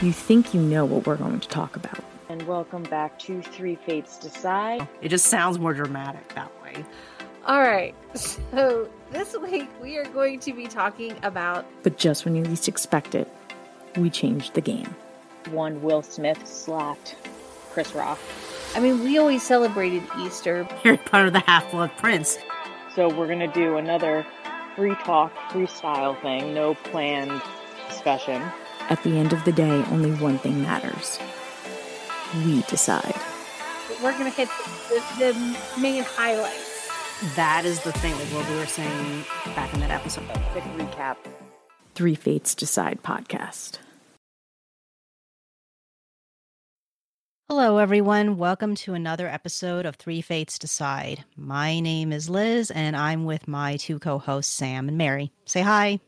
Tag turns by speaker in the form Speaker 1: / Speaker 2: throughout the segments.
Speaker 1: you think you know what we're going to talk about.
Speaker 2: And welcome back to Three Fates Decide.
Speaker 3: It just sounds more dramatic that way.
Speaker 4: All right. So this week we are going to be talking about.
Speaker 1: But just when you least expect it, we changed the game.
Speaker 2: One Will Smith slapped Chris Rock.
Speaker 4: I mean, we always celebrated Easter.
Speaker 3: You're part of the Half Blood Prince.
Speaker 2: So we're going to do another free talk, freestyle thing, no planned discussion.
Speaker 1: At the end of the day, only one thing matters. We decide.
Speaker 4: We're going to hit the, the, main highlights.
Speaker 3: That is the thing, like what we were saying back in that episode.
Speaker 2: Quick recap.
Speaker 1: Three Fates Decide podcast.
Speaker 3: Hello, everyone. Welcome to another episode of Three Fates Decide. My name is Liz, and I'm with my two co hosts, Sam and Mary. Say hi.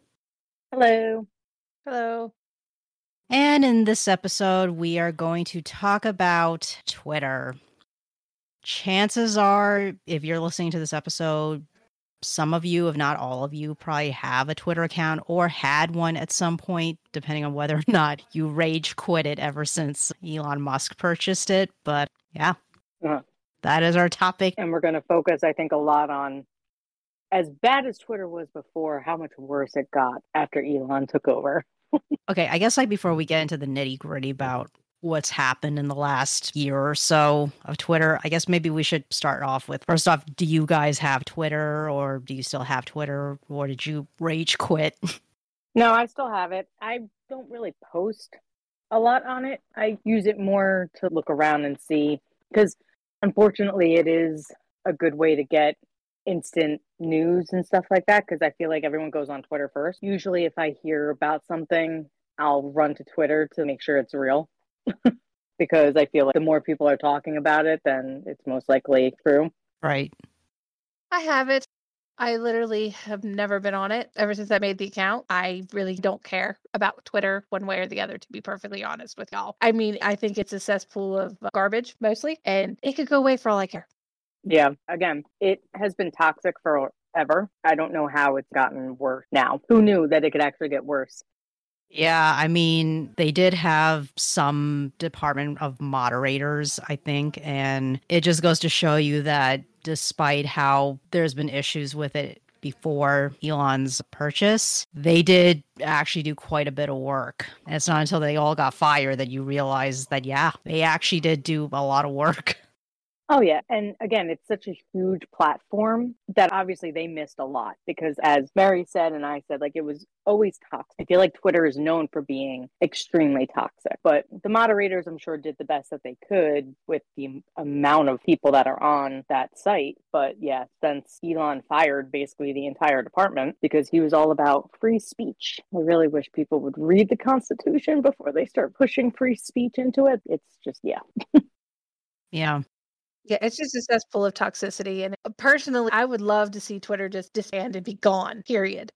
Speaker 2: Hello.
Speaker 4: Hello.
Speaker 3: And in this episode, we are going to talk about Twitter. Chances are, if you're listening to this episode, some of you, if not all of you, probably have a Twitter account or had one at some point, depending on whether or not you rage quit it ever since Elon Musk purchased it. But yeah, uh-huh. that is our topic.
Speaker 2: And we're going to focus, I think, a lot on as bad as Twitter was before, how much worse it got after Elon took over.
Speaker 3: Okay, I guess like before we get into the nitty gritty about what's happened in the last year or so of Twitter. I guess maybe we should start off with first off, do you guys have Twitter or do you still have Twitter or did you rage quit?
Speaker 2: No, I still have it. I don't really post a lot on it. I use it more to look around and see because unfortunately it is a good way to get instant news and stuff like that because I feel like everyone goes on Twitter first. Usually if I hear about something, I'll run to Twitter to make sure it's real. because I feel like the more people are talking about it, then it's most likely true.
Speaker 3: Right.
Speaker 4: I have it. I literally have never been on it ever since I made the account. I really don't care about Twitter one way or the other, to be perfectly honest with y'all. I mean, I think it's a cesspool of garbage mostly, and it could go away for all I care.
Speaker 2: Yeah, again, it has been toxic forever. I don't know how it's gotten worse now. Who knew that it could actually get worse?
Speaker 3: Yeah, I mean, they did have some department of moderators, I think, and it just goes to show you that despite how there's been issues with it before Elon's purchase, they did actually do quite a bit of work. And it's not until they all got fired that you realize that, yeah, they actually did do a lot of work.
Speaker 2: Oh, yeah. And again, it's such a huge platform that obviously they missed a lot because, as Mary said, and I said, like it was always toxic. I feel like Twitter is known for being extremely toxic, but the moderators, I'm sure, did the best that they could with the amount of people that are on that site. But yeah, since Elon fired basically the entire department because he was all about free speech, I really wish people would read the Constitution before they start pushing free speech into it. It's just, yeah.
Speaker 3: yeah.
Speaker 4: Yeah, it's just a cesspool of toxicity. And uh, personally, I would love to see Twitter just disband and be gone, period.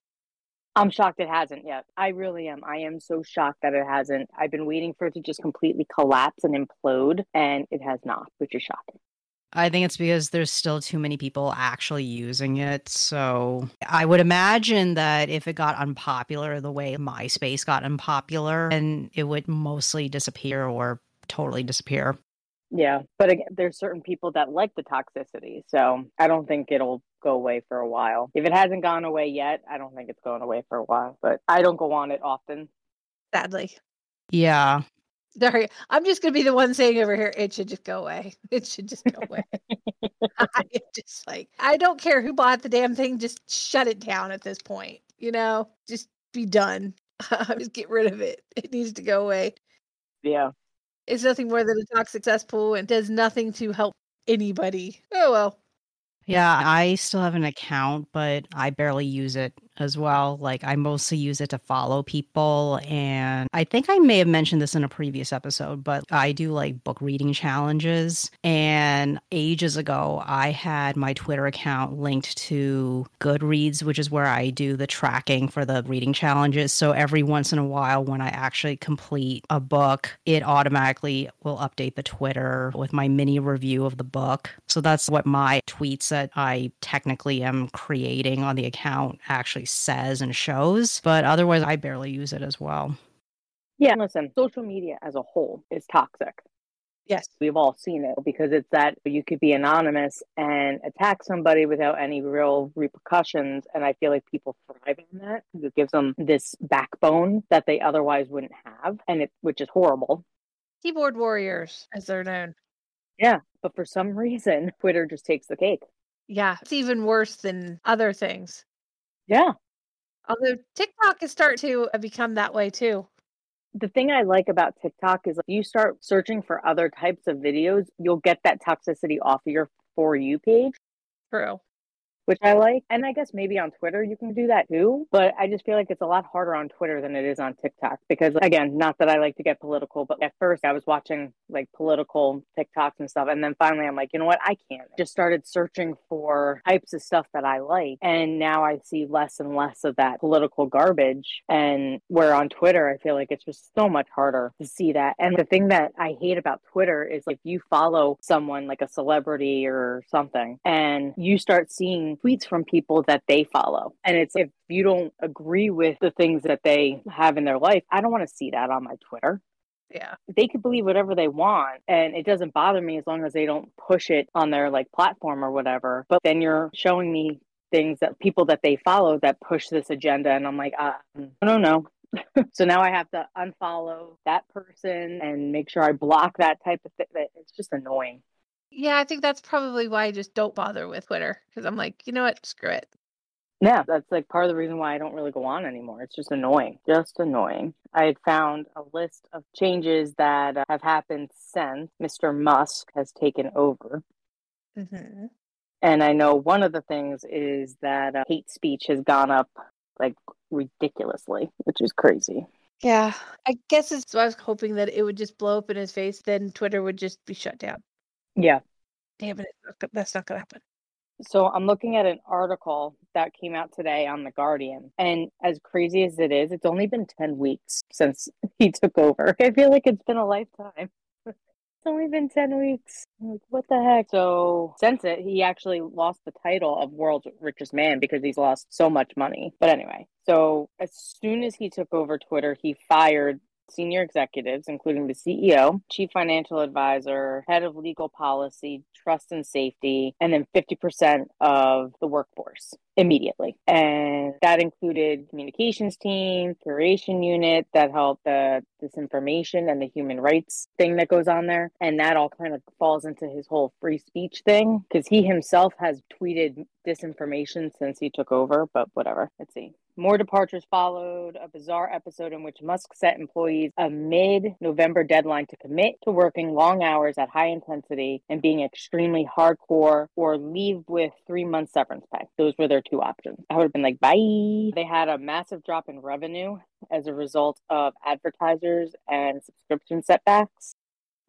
Speaker 2: I'm shocked it hasn't yet. I really am. I am so shocked that it hasn't. I've been waiting for it to just completely collapse and implode, and it has not, which is shocking.
Speaker 3: I think it's because there's still too many people actually using it. So I would imagine that if it got unpopular the way MySpace got unpopular, and it would mostly disappear or totally disappear.
Speaker 2: Yeah, but again, there's certain people that like the toxicity, so I don't think it'll go away for a while. If it hasn't gone away yet, I don't think it's going away for a while. But I don't go on it often.
Speaker 4: Sadly.
Speaker 3: Yeah.
Speaker 4: Sorry, I'm just gonna be the one saying over here. It should just go away. It should just go away. I just like I don't care who bought the damn thing. Just shut it down at this point. You know, just be done. just get rid of it. It needs to go away.
Speaker 2: Yeah.
Speaker 4: It's nothing more than a toxic cesspool and does nothing to help anybody. Oh well.
Speaker 3: Yeah, I still have an account, but I barely use it as well. Like I mostly use it to follow people. And I think I may have mentioned this in a previous episode, but I do like book reading challenges. And ages ago, I had my Twitter account linked to Goodreads, which is where I do the tracking for the reading challenges. So every once in a while, when I actually complete a book, it automatically will update the Twitter with my mini review of the book. So that's what my tweets that I technically am creating on the account actually says and shows, but otherwise I barely use it as well.
Speaker 2: Yeah, listen, social media as a whole is toxic.
Speaker 4: Yes.
Speaker 2: We've all seen it because it's that you could be anonymous and attack somebody without any real repercussions. And I feel like people thrive on that because it gives them this backbone that they otherwise wouldn't have, and it which is horrible.
Speaker 4: Keyboard warriors, as they're known.
Speaker 2: Yeah, but for some reason, Twitter just takes the cake.
Speaker 4: Yeah, it's even worse than other things.
Speaker 2: Yeah.
Speaker 4: Although TikTok is start to uh, become that way too.
Speaker 2: The thing I like about TikTok is if you start searching for other types of videos, you'll get that toxicity off of your For You page.
Speaker 4: True.
Speaker 2: Which I like. And I guess maybe on Twitter you can do that too. But I just feel like it's a lot harder on Twitter than it is on TikTok because, again, not that I like to get political, but at first I was watching like political TikToks and stuff. And then finally I'm like, you know what? I can't. Just started searching for types of stuff that I like. And now I see less and less of that political garbage. And where on Twitter, I feel like it's just so much harder to see that. And the thing that I hate about Twitter is if you follow someone like a celebrity or something and you start seeing tweets from people that they follow. And it's if you don't agree with the things that they have in their life, I don't want to see that on my Twitter.
Speaker 4: Yeah.
Speaker 2: They could believe whatever they want and it doesn't bother me as long as they don't push it on their like platform or whatever. But then you're showing me things that people that they follow that push this agenda and I'm like, uh, I don't know. so now I have to unfollow that person and make sure I block that type of thing. It's just annoying.
Speaker 4: Yeah, I think that's probably why I just don't bother with Twitter because I'm like, you know what? Screw it.
Speaker 2: Yeah, that's like part of the reason why I don't really go on anymore. It's just annoying, just annoying. I had found a list of changes that uh, have happened since Mr. Musk has taken over.
Speaker 4: Mm-hmm.
Speaker 2: And I know one of the things is that uh, hate speech has gone up like ridiculously, which is crazy.
Speaker 4: Yeah, I guess it's. I was hoping that it would just blow up in his face, then Twitter would just be shut down.
Speaker 2: Yeah.
Speaker 4: Damn it, it's not go- that's not gonna happen.
Speaker 2: So I'm looking at an article that came out today on The Guardian. And as crazy as it is, it's only been 10 weeks since he took over. I feel like it's been a lifetime. it's only been 10 weeks. I'm like, what the heck? So since it, he actually lost the title of world's richest man because he's lost so much money. But anyway, so as soon as he took over Twitter, he fired senior executives, including the CEO, chief financial advisor, head of legal policy, trust and safety, and then 50% of the workforce immediately. And that included communications team, curation unit that helped the disinformation and the human rights thing that goes on there. And that all kind of falls into his whole free speech thing because he himself has tweeted disinformation since he took over, but whatever. Let's see. More departures followed, a bizarre episode in which Musk set employees a mid November deadline to commit to working long hours at high intensity and being extremely hardcore or leave with three months severance pay. Those were their two options. I would have been like, bye. They had a massive drop in revenue as a result of advertisers and subscription setbacks.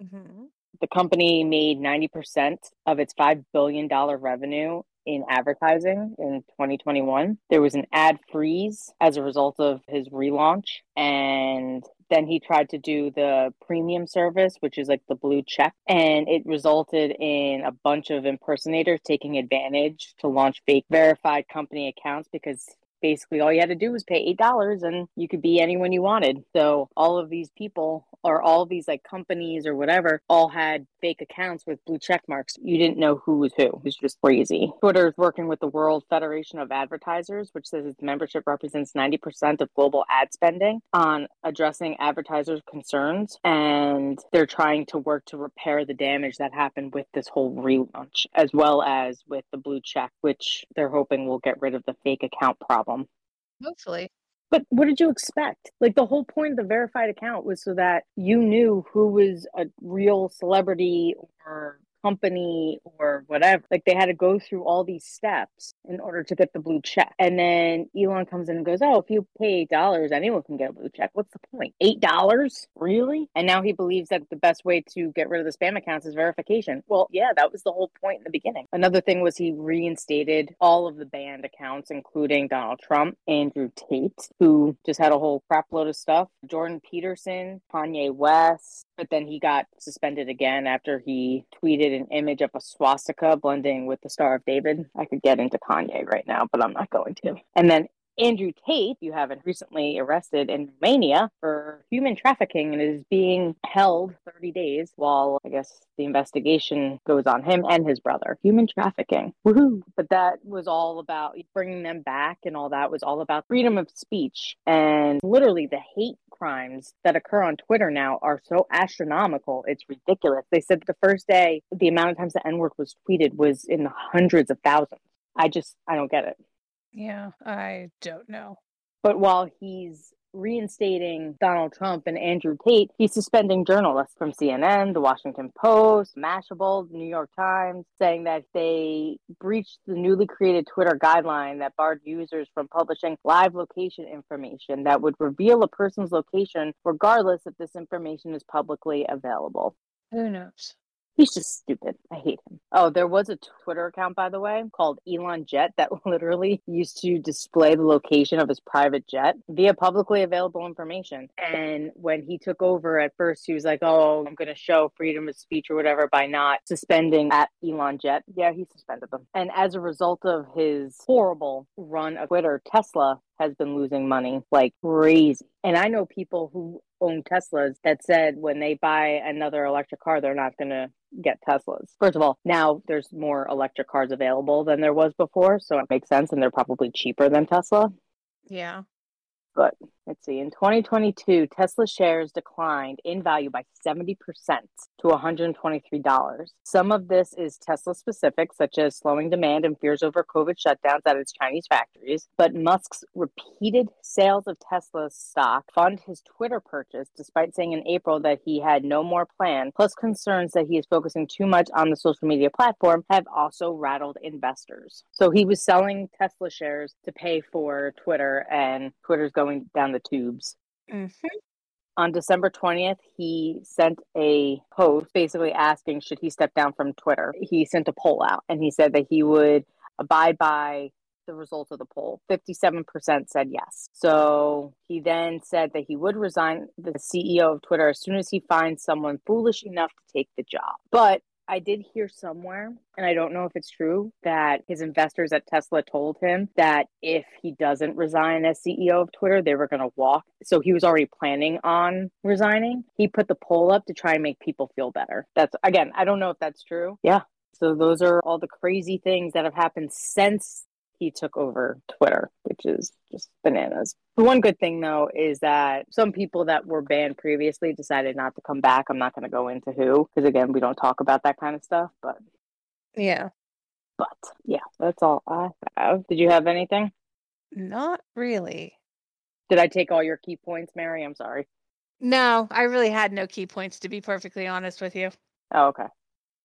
Speaker 4: Mm-hmm.
Speaker 2: The company made 90% of its $5 billion revenue in advertising in 2021. There was an ad freeze as a result of his relaunch. And then he tried to do the premium service, which is like the blue check. And it resulted in a bunch of impersonators taking advantage to launch fake verified company accounts because basically all you had to do was pay eight dollars and you could be anyone you wanted so all of these people or all these like companies or whatever all had fake accounts with blue check marks. You didn't know who was who. It was just crazy. Twitter is working with the world federation of advertisers which says its membership represents 90% of global ad spending on addressing advertisers concerns and they're trying to work to repair the damage that happened with this whole relaunch as well as with the blue check which they're hoping will get rid of the fake account problem.
Speaker 4: Hopefully.
Speaker 2: But what did you expect? Like the whole point of the verified account was so that you knew who was a real celebrity or company or whatever. Like they had to go through all these steps in order to get the blue check. And then Elon comes in and goes, Oh, if you pay eight dollars, anyone can get a blue check. What's the point? Eight dollars? Really? And now he believes that the best way to get rid of the spam accounts is verification. Well, yeah, that was the whole point in the beginning. Another thing was he reinstated all of the banned accounts, including Donald Trump, Andrew Tate, who just had a whole crap load of stuff, Jordan Peterson, Kanye West, but then he got suspended again after he tweeted an image of a swastika blending with the Star of David. I could get into Kanye right now, but I'm not going to. And then Andrew Tate, you haven't recently arrested in Romania for human trafficking and is being held 30 days while I guess the investigation goes on him and his brother. Human trafficking. Woohoo. But that was all about bringing them back and all that was all about freedom of speech. And literally the hate crimes that occur on Twitter now are so astronomical. It's ridiculous. They said the first day, the amount of times the N word was tweeted was in the hundreds of thousands. I just, I don't get it.
Speaker 4: Yeah, I don't know.
Speaker 2: But while he's reinstating Donald Trump and Andrew Tate, he's suspending journalists from CNN, The Washington Post, Mashable, The New York Times, saying that they breached the newly created Twitter guideline that barred users from publishing live location information that would reveal a person's location regardless if this information is publicly available.
Speaker 4: Who knows?
Speaker 2: He's just stupid. I hate him. Oh, there was a Twitter account, by the way, called Elon Jet that literally used to display the location of his private jet via publicly available information. And when he took over at first, he was like, oh, I'm going to show freedom of speech or whatever by not suspending at Elon Jet. Yeah, he suspended them. And as a result of his horrible run of Twitter, Tesla has been losing money like crazy. And I know people who own Teslas that said when they buy another electric car, they're not going to get Teslas. First of all, now there's more electric cars available than there was before, so it makes sense and they're probably cheaper than Tesla.
Speaker 4: Yeah.
Speaker 2: But let's see, in 2022, Tesla shares declined in value by 70% to $123. Some of this is Tesla specific, such as slowing demand and fears over COVID shutdowns at its Chinese factories. But Musk's repeated sales of Tesla stock fund his Twitter purchase, despite saying in April that he had no more plan, plus concerns that he is focusing too much on the social media platform have also rattled investors. So he was selling Tesla shares to pay for Twitter, and Twitter's going down the tubes.
Speaker 4: Mm-hmm.
Speaker 2: On December 20th, he sent a post basically asking, should he step down from Twitter? He sent a poll out and he said that he would abide by the results of the poll. 57% said yes. So he then said that he would resign the CEO of Twitter as soon as he finds someone foolish enough to take the job. But I did hear somewhere, and I don't know if it's true, that his investors at Tesla told him that if he doesn't resign as CEO of Twitter, they were going to walk. So he was already planning on resigning. He put the poll up to try and make people feel better. That's, again, I don't know if that's true. Yeah. So those are all the crazy things that have happened since he took over Twitter, which is just bananas. The one good thing though is that some people that were banned previously decided not to come back. I'm not going to go into who because again, we don't talk about that kind of stuff, but
Speaker 4: Yeah.
Speaker 2: but yeah, that's all I have. Did you have anything?
Speaker 4: Not really.
Speaker 2: Did I take all your key points, Mary? I'm sorry.
Speaker 4: No, I really had no key points to be perfectly honest with you.
Speaker 2: Oh, okay.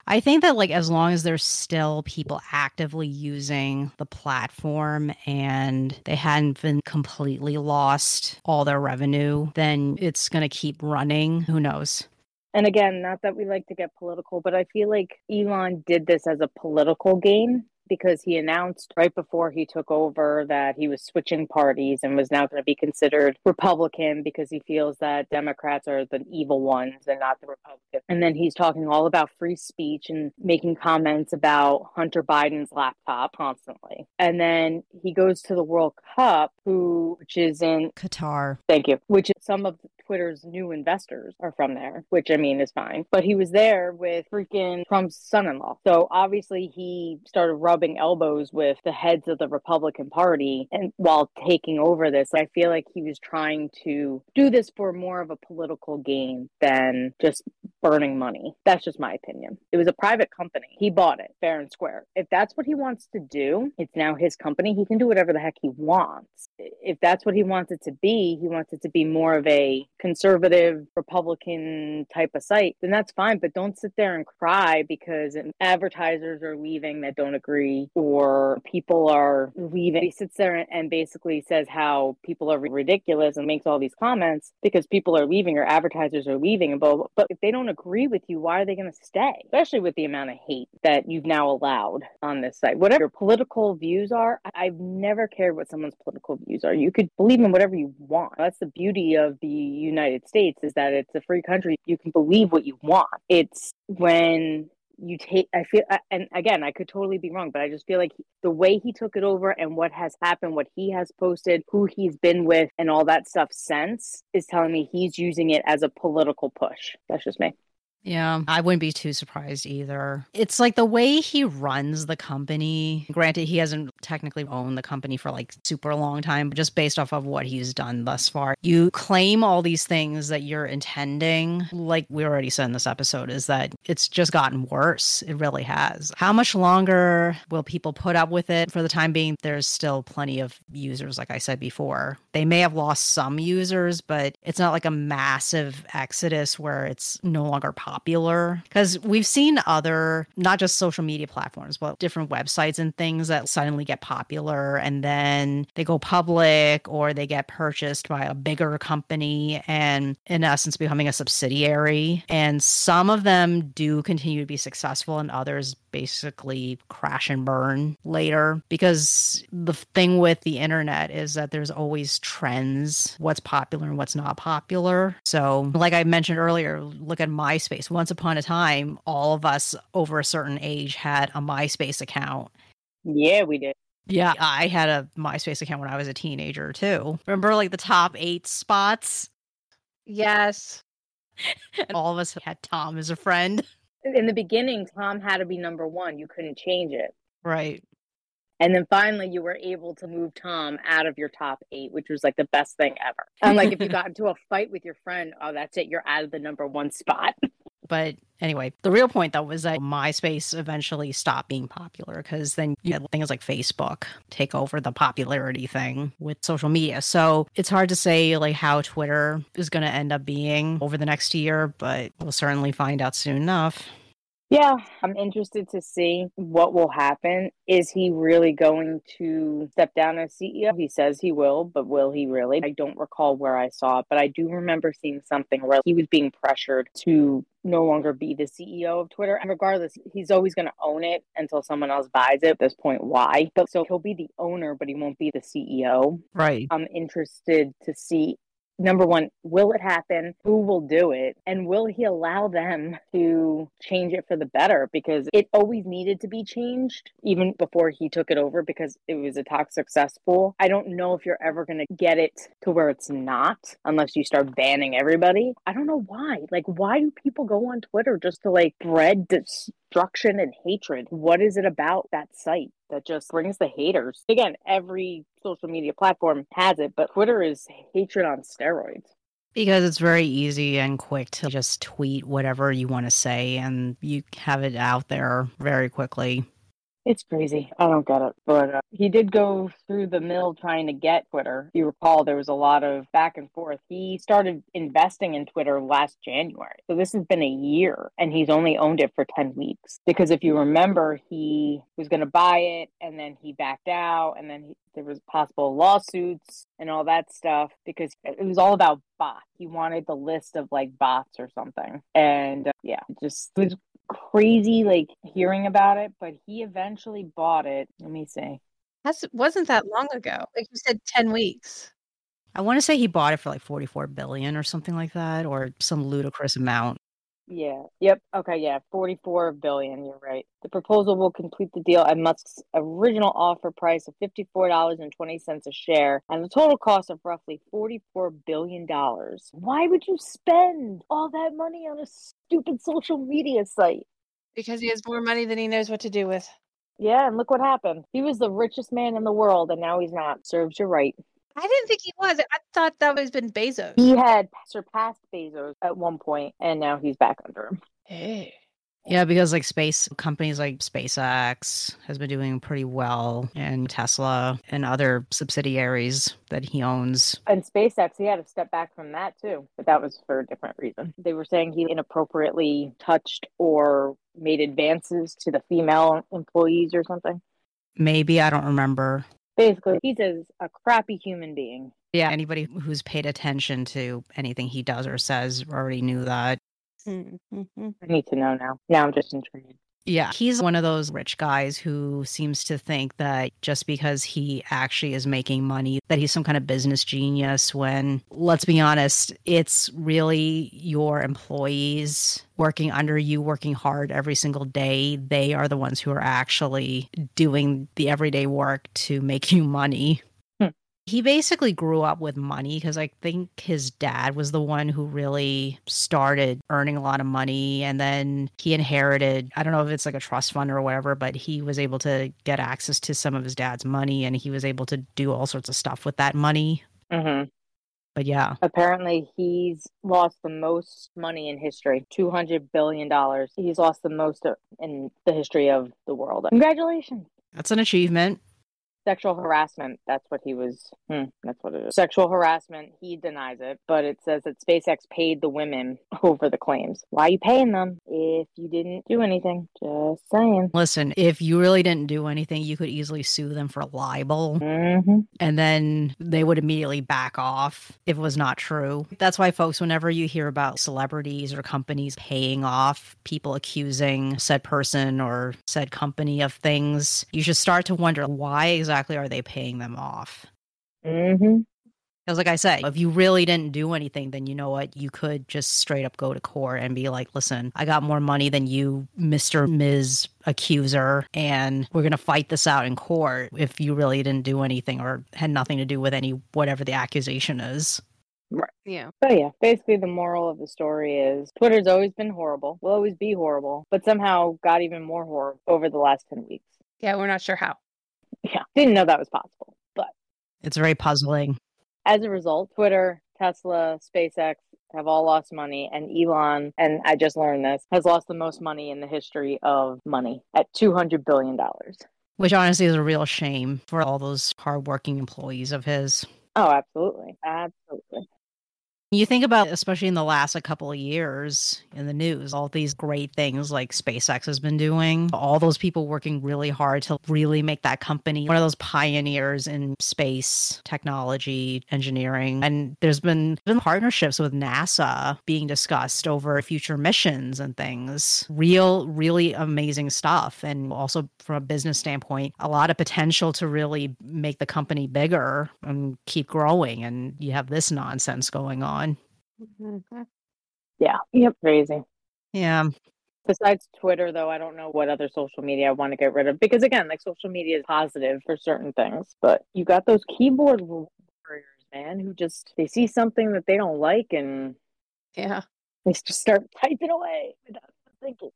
Speaker 3: I think that like as long as there's still people actively using the platform and they hadn't been completely lost all their revenue, then it's going to keep running. Who knows?
Speaker 2: And again, not that we like to get political, but I feel like Elon did this as a political game because he announced right before he took over that he was switching parties and was now going to be considered Republican because he feels that Democrats are the evil ones and not the Republicans. And then he's talking all about free speech and making comments about Hunter Biden's laptop constantly. And then he goes to the World Cup, who which is in
Speaker 3: Qatar.
Speaker 2: Thank you. Which is some of Twitter's new investors are from there, which I mean is fine. But he was there with freaking Trump's son in law. So obviously he started rubbing elbows with the heads of the Republican Party and while taking over this. I feel like he was trying to do this for more of a political gain than just burning money. That's just my opinion. It was a private company. He bought it fair and square. If that's what he wants to do, it's now his company. He can do whatever the heck he wants. If that's what he wants it to be, he wants it to be more of a conservative Republican type of site, then that's fine. But don't sit there and cry because advertisers are leaving that don't agree or people are leaving. He sits there and basically says how people are ridiculous and makes all these comments because people are leaving or advertisers are leaving. But, but if they don't agree with you, why are they going to stay? Especially with the amount of hate that you've now allowed on this site. Whatever your political views are, I've never cared what someone's political views are. You could believe in whatever you want. That's the beauty of the United States is that it's a free country. You can believe what you want. It's when you take i feel uh, and again i could totally be wrong but i just feel like the way he took it over and what has happened what he has posted who he's been with and all that stuff since is telling me he's using it as a political push. That's just me
Speaker 3: yeah, I wouldn't be too surprised either. It's like the way he runs the company. Granted, he hasn't technically owned the company for like super long time, but just based off of what he's done thus far, you claim all these things that you're intending. Like we already said in this episode, is that it's just gotten worse. It really has. How much longer will people put up with it? For the time being, there's still plenty of users, like I said before. They may have lost some users, but it's not like a massive exodus where it's no longer possible popular because we've seen other not just social media platforms but different websites and things that suddenly get popular and then they go public or they get purchased by a bigger company and in essence becoming a subsidiary. And some of them do continue to be successful and others basically crash and burn later because the thing with the internet is that there's always trends what's popular and what's not popular so like i mentioned earlier look at myspace. Once upon a time, all of us over a certain age had a MySpace account.
Speaker 2: Yeah, we did.
Speaker 3: Yeah, I had a MySpace account when I was a teenager too. Remember like the top eight spots?
Speaker 4: Yes.
Speaker 3: and all of us had Tom as a friend.
Speaker 2: In the beginning, Tom had to be number one. You couldn't change it.
Speaker 3: Right.
Speaker 2: And then finally, you were able to move Tom out of your top eight, which was like the best thing ever. And like if you got into a fight with your friend, oh, that's it. You're out of the number one spot.
Speaker 3: But anyway, the real point though was that MySpace eventually stopped being popular because then you had things like Facebook take over the popularity thing with social media. So it's hard to say like how Twitter is going to end up being over the next year, but we'll certainly find out soon enough.
Speaker 2: Yeah, I'm interested to see what will happen. Is he really going to step down as CEO? He says he will, but will he really? I don't recall where I saw it, but I do remember seeing something where he was being pressured to no longer be the CEO of Twitter. And regardless, he's always going to own it until someone else buys it. At this point, why? But so he'll be the owner, but he won't be the CEO.
Speaker 3: Right.
Speaker 2: I'm interested to see number one, will it happen? Who will do it? And will he allow them to change it for the better? Because it always needed to be changed, even before he took it over, because it was a toxic successful. I don't know if you're ever going to get it to where it's not unless you start banning everybody. I don't know why. Like, why do people go on Twitter just to like spread destruction and hatred? What is it about that site? That just brings the haters. Again, every social media platform has it, but Twitter is hatred on steroids.
Speaker 3: Because it's very easy and quick to just tweet whatever you want to say and you have it out there very quickly.
Speaker 2: It's crazy. I don't get it. But uh, he did go through the mill trying to get Twitter. If you recall, there was a lot of back and forth. He started investing in Twitter last January. So this has been a year and he's only owned it for 10 weeks. Because if you remember, he was going to buy it and then he backed out and then he, there was possible lawsuits and all that stuff because it was all about bots. He wanted the list of like bots or something. And uh, yeah, just was crazy like hearing about it, but he eventually bought it. Let me see.
Speaker 4: That's wasn't that long ago. Like you said 10 weeks.
Speaker 3: I want to say he bought it for like 44 billion or something like that or some ludicrous amount.
Speaker 2: Yeah. Yep. Okay. Yeah. 44 billion. You're right. The proposal will complete the deal at Musk's original offer price of $54.20 a share and the total cost of roughly $44 billion. Why would you spend all that money on a stupid social media site?
Speaker 4: Because he has more money than he knows what to do with.
Speaker 2: Yeah. And look what happened. He was the richest man in the world and now he's not. Serves you right.
Speaker 4: I didn't think he was. I thought that was been Bezos.
Speaker 2: He had surpassed Bezos at one point, and now he's back under him.
Speaker 4: Hey.
Speaker 3: Yeah, because like space companies like SpaceX has been doing pretty well, and Tesla and other subsidiaries that he owns.
Speaker 2: And SpaceX, he had to step back from that too, but that was for a different reason. They were saying he inappropriately touched or made advances to the female employees or something.
Speaker 3: Maybe I don't remember.
Speaker 2: Basically, he's a, a crappy human being.
Speaker 3: Yeah, anybody who's paid attention to anything he does or says already knew that.
Speaker 2: Mm-hmm. I need to know now. Now I'm just intrigued.
Speaker 3: Yeah, he's one of those rich guys who seems to think that just because he actually is making money, that he's some kind of business genius. When, let's be honest, it's really your employees working under you, working hard every single day. They are the ones who are actually doing the everyday work to make you money. He basically grew up with money because I think his dad was the one who really started earning a lot of money. And then he inherited, I don't know if it's like a trust fund or whatever, but he was able to get access to some of his dad's money and he was able to do all sorts of stuff with that money.
Speaker 2: Mm-hmm.
Speaker 3: But yeah,
Speaker 2: Apparently, he's lost the most money in history $200 billion. He's lost the most in the history of the world. Congratulations.
Speaker 3: that's an achievement.
Speaker 2: Sexual harassment. That's what he was. Hmm, that's what it is. Sexual harassment. He denies it, but it says that SpaceX paid the women over the claims. Why are you paying them if you didn't do anything? Just saying.
Speaker 3: Listen, if you really didn't do anything, you could easily sue them for libel.
Speaker 2: Mm-hmm.
Speaker 3: and then they would immediately back off if it was not true. That's why, folks, whenever you hear about celebrities or companies paying off people accusing said person or said company of things, you should start to wonder why exactly are they paying them off?
Speaker 2: Mm-hmm.
Speaker 3: Because, like I say, if you really didn't do anything, then you know what? You could just straight up go to court and be like, listen, I got more money than you, Mr. Ms. Accuser, and we're going to fight this out in court if you really didn't do anything or had nothing to do with any whatever the accusation is. Right.
Speaker 4: Yeah.
Speaker 2: But yeah, basically the moral of the story is Twitter's always been horrible, will always be horrible, but somehow got even more horrible over the last 10 weeks.
Speaker 4: Yeah, we're not sure how.
Speaker 2: Yeah, didn't know that was possible. But
Speaker 3: It's very puzzling.
Speaker 2: as a result, Twitter, Tesla, SpaceX have all lost money, and Elon, and I just learned this, has lost the most money in the history of money at $200 billion.
Speaker 3: Which honestly is a real shame for all those hardworking employees of his.
Speaker 2: Oh, absolutely. Absolutely.
Speaker 3: You think about, especially in the last like, couple of years in the news, all these great things like SpaceX has been doing, all those people working really hard to really make that company one of those pioneers in space technology, engineering. And there's been, been partnerships with NASA being discussed over future missions and things. Real, really amazing stuff. And also from a business standpoint, a lot of potential to really make the company bigger and keep growing. And you have this nonsense going on. Mm-hmm.
Speaker 2: Yeah. Yep. Crazy.
Speaker 3: Yeah.
Speaker 2: Besides Twitter, though, I don't know what other social media I want to get rid of because, again, like social media is positive for certain things, but you got those keyboard warriors, man, who just they see something that they don't like and
Speaker 4: Yeah.
Speaker 2: they just start typing away without thinking.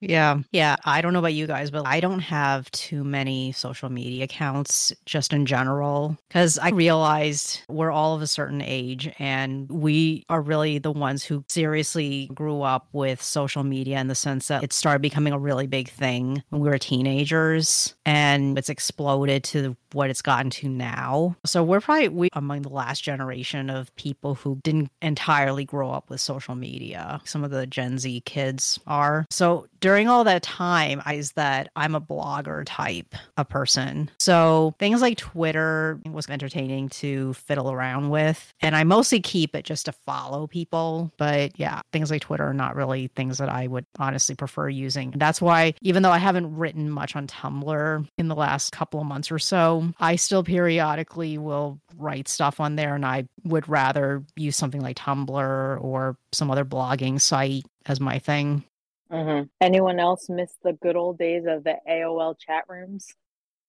Speaker 3: Yeah. Yeah. I don't know about you guys, but I don't have too many social media accounts just in general because I realized we're all of a certain age and we are really the ones who seriously grew up with social media in the sense that it started becoming a really big thing when we were teenagers and it's exploded to what it's gotten to now. So we're probably we among the last generation of people who didn't entirely grow up with social media. Some of the Gen Z kids are. So during all that time, is that I'm a blogger type of person. So things like Twitter was entertaining to fiddle around with. And I mostly keep it just to follow people. But yeah, things like Twitter are not really things that I would honestly prefer using. That's why, even though I haven't written much on Tumblr in the last couple of months or so, I still periodically will write stuff on there. And I would rather use something like Tumblr or some other blogging site as my thing.
Speaker 2: Mm-hmm. Anyone else miss the good old days of the AOL chat rooms?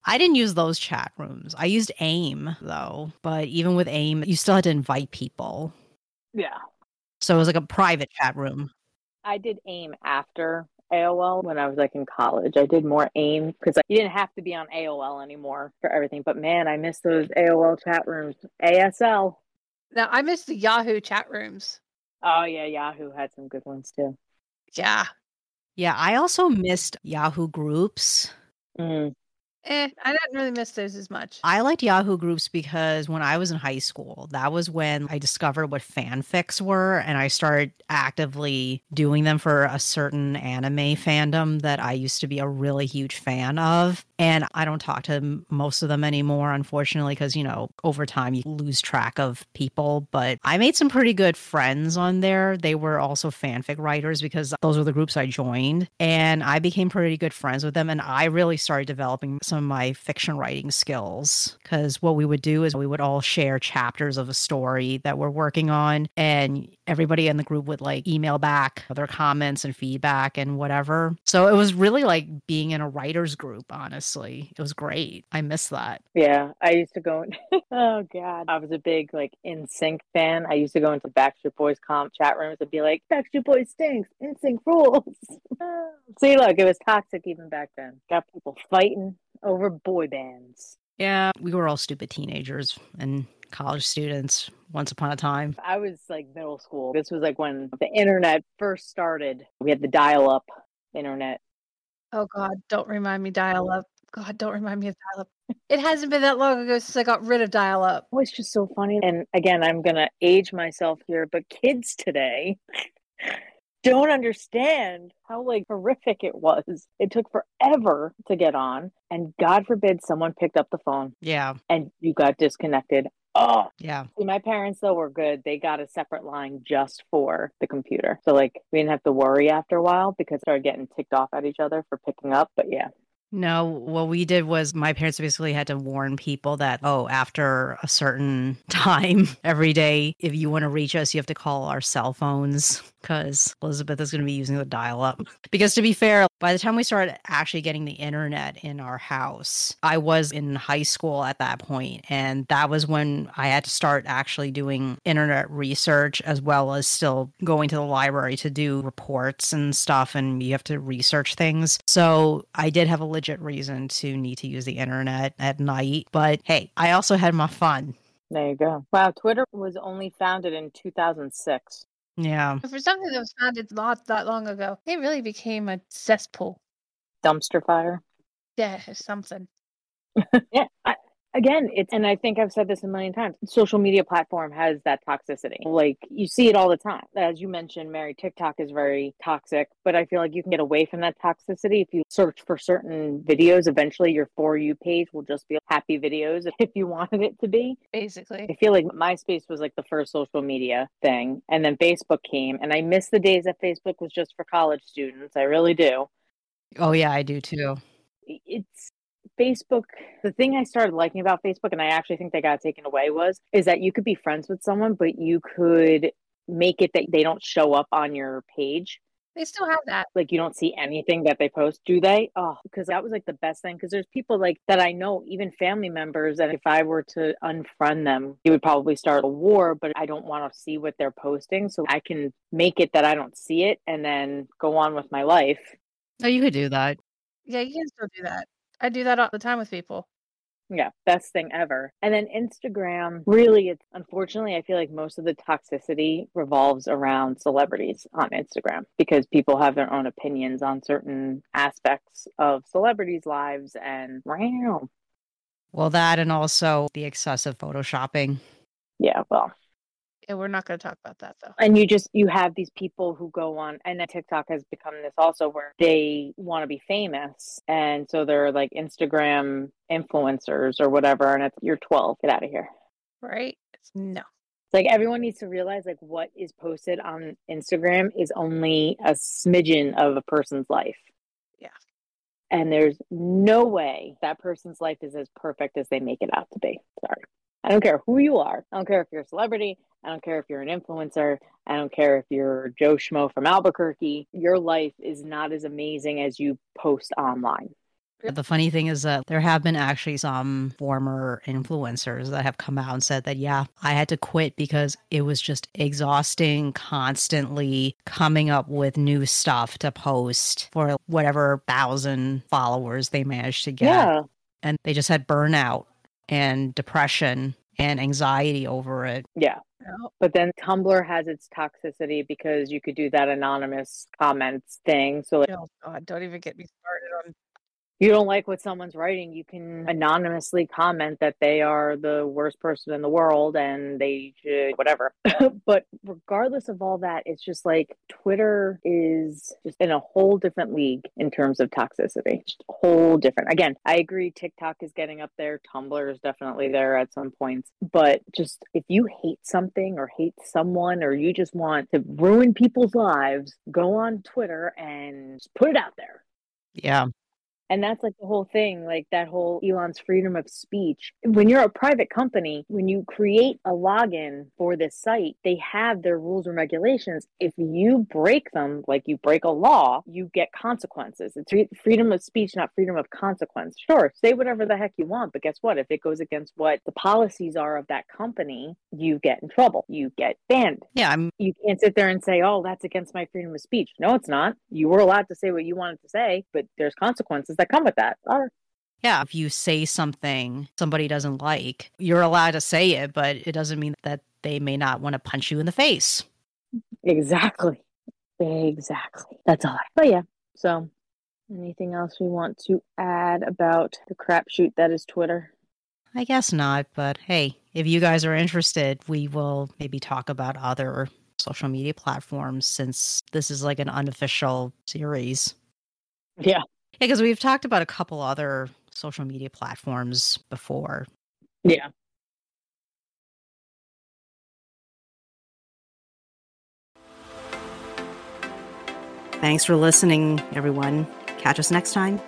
Speaker 3: I didn't use those chat rooms. I used AIM though, but even with AIM, you still had to invite people.
Speaker 2: Yeah.
Speaker 3: So it was like a private chat room.
Speaker 2: I did AIM after AOL when I was like in college. I did more AIM because you didn't have to be on AOL anymore for everything. But man, I miss those AOL chat rooms. ASL.
Speaker 4: Now I miss the Yahoo chat rooms.
Speaker 2: Oh yeah, Yahoo had some good ones too.
Speaker 4: Yeah.
Speaker 3: Yeah, I also missed Yahoo groups.
Speaker 2: Mm.
Speaker 4: Eh, I didn't really miss those as much.
Speaker 3: I liked Yahoo groups because when I was in high school, that was when I discovered what fanfics were and I started actively doing them for a certain anime fandom that I used to be a really huge fan of. And I don't talk to most of them anymore, unfortunately, because, you know, over time you lose track of people. But I made some pretty good friends on there. They were also fanfic writers because those were the groups I joined. And I became pretty good friends with them. And I really started developing some of my fiction writing skills because what we would do is we would all share chapters of a story that we're working on. And everybody in the group would like email back their comments and feedback and whatever. So it was really like being in a writer's group, honestly. It was great. I miss that.
Speaker 2: Yeah, I used to go. Oh God, I was a big like NSYNC fan. I used to go into Backstreet Boys comp chat rooms and be like, "Backstreet Boys stinks. NSYNC rules." See, look, it was toxic even back then. Got people fighting over boy bands.
Speaker 3: Yeah, we were all stupid teenagers and college students once upon a time.
Speaker 2: I was like middle school. This was like when the internet first started. We had the dial-up internet.
Speaker 4: Oh God, don't remind me dial up. God, don't remind me of dial up. It hasn't been that long ago since I got rid of dial up.
Speaker 2: Oh, it's just so funny. And again, I'm gonna age myself here, but kids today don't understand how like horrific it was. It took forever to get on, and God forbid someone picked up the phone
Speaker 3: Yeah,
Speaker 2: and you got disconnected. Oh,
Speaker 3: yeah.
Speaker 2: See, my parents though were good. They got a separate line just for the computer, so like we didn't have to worry after a while because they started getting ticked off at each other for picking up. But yeah,
Speaker 3: No, what we did was my parents basically had to warn people that, oh, after a certain time every day, if you want to reach us, you have to call our cell phones because Elizabeth is going to be using the dial up. Because to be fair, by the time we started actually getting the internet in our house, I was in high school at that point, And that was when I had to start actually doing internet research as well as still going to the library to do reports and stuff. And you have to research things. So I did have a legit reason to need to use the internet at night. But hey, I also had my fun.
Speaker 2: there you go. Wow, Twitter was only founded in 2006.
Speaker 3: Yeah.
Speaker 4: For something that was founded not that long ago, it really became a cesspool.
Speaker 2: Dumpster fire.
Speaker 4: Yeah, something.
Speaker 2: yeah I, again it's and i think i've said this a million times social media platform has that toxicity like you see it all the time as you mentioned mary tiktok is very toxic but i feel like you can get away from that toxicity if you search for certain videos eventually your for you page will just be happy videos if you wanted it to be
Speaker 4: Basically.
Speaker 2: I feel like MySpace was like the first social media thing, and then Facebook came, and I miss the days that Facebook was just for college students. I really do.
Speaker 3: Oh, yeah, I do too.
Speaker 2: It's Facebook. The thing I started liking about Facebook, and I actually think they got taken away, was is that you could be friends with someone, but you could make it that they don't show up on your page.
Speaker 4: They still have that.
Speaker 2: Like you don't see anything that they post, do they? Oh, because that was like the best thing. Because there's people like that I know, even family members, that if I were to unfriend them, it would probably start a war. But I don't want to see what they're posting, so I can make it that I don't see it, and then go on with my life.
Speaker 3: Oh, you could do that.
Speaker 4: Yeah, you can still do that. I do that all the time with people.
Speaker 2: Yeah, best thing ever. And then Instagram, really, it's unfortunately, I feel like most of the toxicity revolves around celebrities on Instagram because people have their own opinions on certain aspects of celebrities' lives. And wow,
Speaker 3: Well, that and also the excessive photoshopping.
Speaker 2: yeah, well,
Speaker 4: Yeah, we're not going to talk about that though.
Speaker 2: and you just you have these people who go on and then tiktok has become this also where they want to be famous and so they're like instagram influencers or whatever and it's you're 12 get out of here
Speaker 4: Right? No.
Speaker 2: It's like everyone needs to realize like what is posted on Instagram is only a smidgen of a person's life.
Speaker 4: Yeah.
Speaker 2: And there's no way that person's life is as perfect as they make it out to be. Sorry. I don't care who you are. I don't care if you're a celebrity. I don't care if you're an influencer. I don't care if you're Joe Schmo from Albuquerque. Your life is not as amazing as you post online.
Speaker 3: The funny thing is that there have been actually some former influencers that have come out and said that, yeah, I had to quit because it was just exhausting, constantly coming up with new stuff to post for whatever thousand followers they managed to get.
Speaker 2: Yeah.
Speaker 3: And they just had burnout and depression and anxiety over it.
Speaker 2: Yeah. But then Tumblr has its toxicity because you could do that anonymous comments thing. So like,
Speaker 4: Oh God, don't even get me started on
Speaker 2: you don't like what someone's writing, you can anonymously comment that they are the worst person in the world and they should whatever. but regardless of all that, it's just like Twitter is just in a whole different league in terms of toxicity. Just a whole different. Again, I agree TikTok is getting up there, Tumblr is definitely there at some points, but just if you hate something or hate someone or you just want to ruin people's lives, go on Twitter and put it out there.
Speaker 3: Yeah.
Speaker 2: And that's like the whole thing, like that whole Elon's freedom of speech. When you're a private company, when you create a login for this site, they have their rules and regulations. If you break them, like you break a law, you get consequences. It's freedom of speech, not freedom of consequence. Sure, say whatever the heck you want, but guess what? If it goes against what the policies are of that company, you get in trouble. You get banned.
Speaker 3: Yeah, I'm
Speaker 2: You can't sit there and say, oh, that's against my freedom of speech. No, it's not. You were allowed to say what you wanted to say, but there's consequences that come with that. Right.
Speaker 3: Yeah, if you say something somebody doesn't like, you're allowed to say it, but it doesn't mean that they may not want to punch you in the face.
Speaker 2: Exactly. Exactly. That's all. I, but yeah. So, anything else we want to add about the crapshoot that is Twitter?
Speaker 3: I guess not, but hey, if you guys are interested, we will maybe talk about other social media platforms since this is like an unofficial series.
Speaker 2: Yeah.
Speaker 3: Yeah, because we've talked about a couple other social media platforms before.
Speaker 2: Yeah.
Speaker 3: Thanks for listening, everyone. Catch us next time.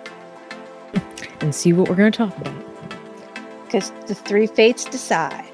Speaker 1: And see what we're going to talk about.
Speaker 4: Because the three fates decide.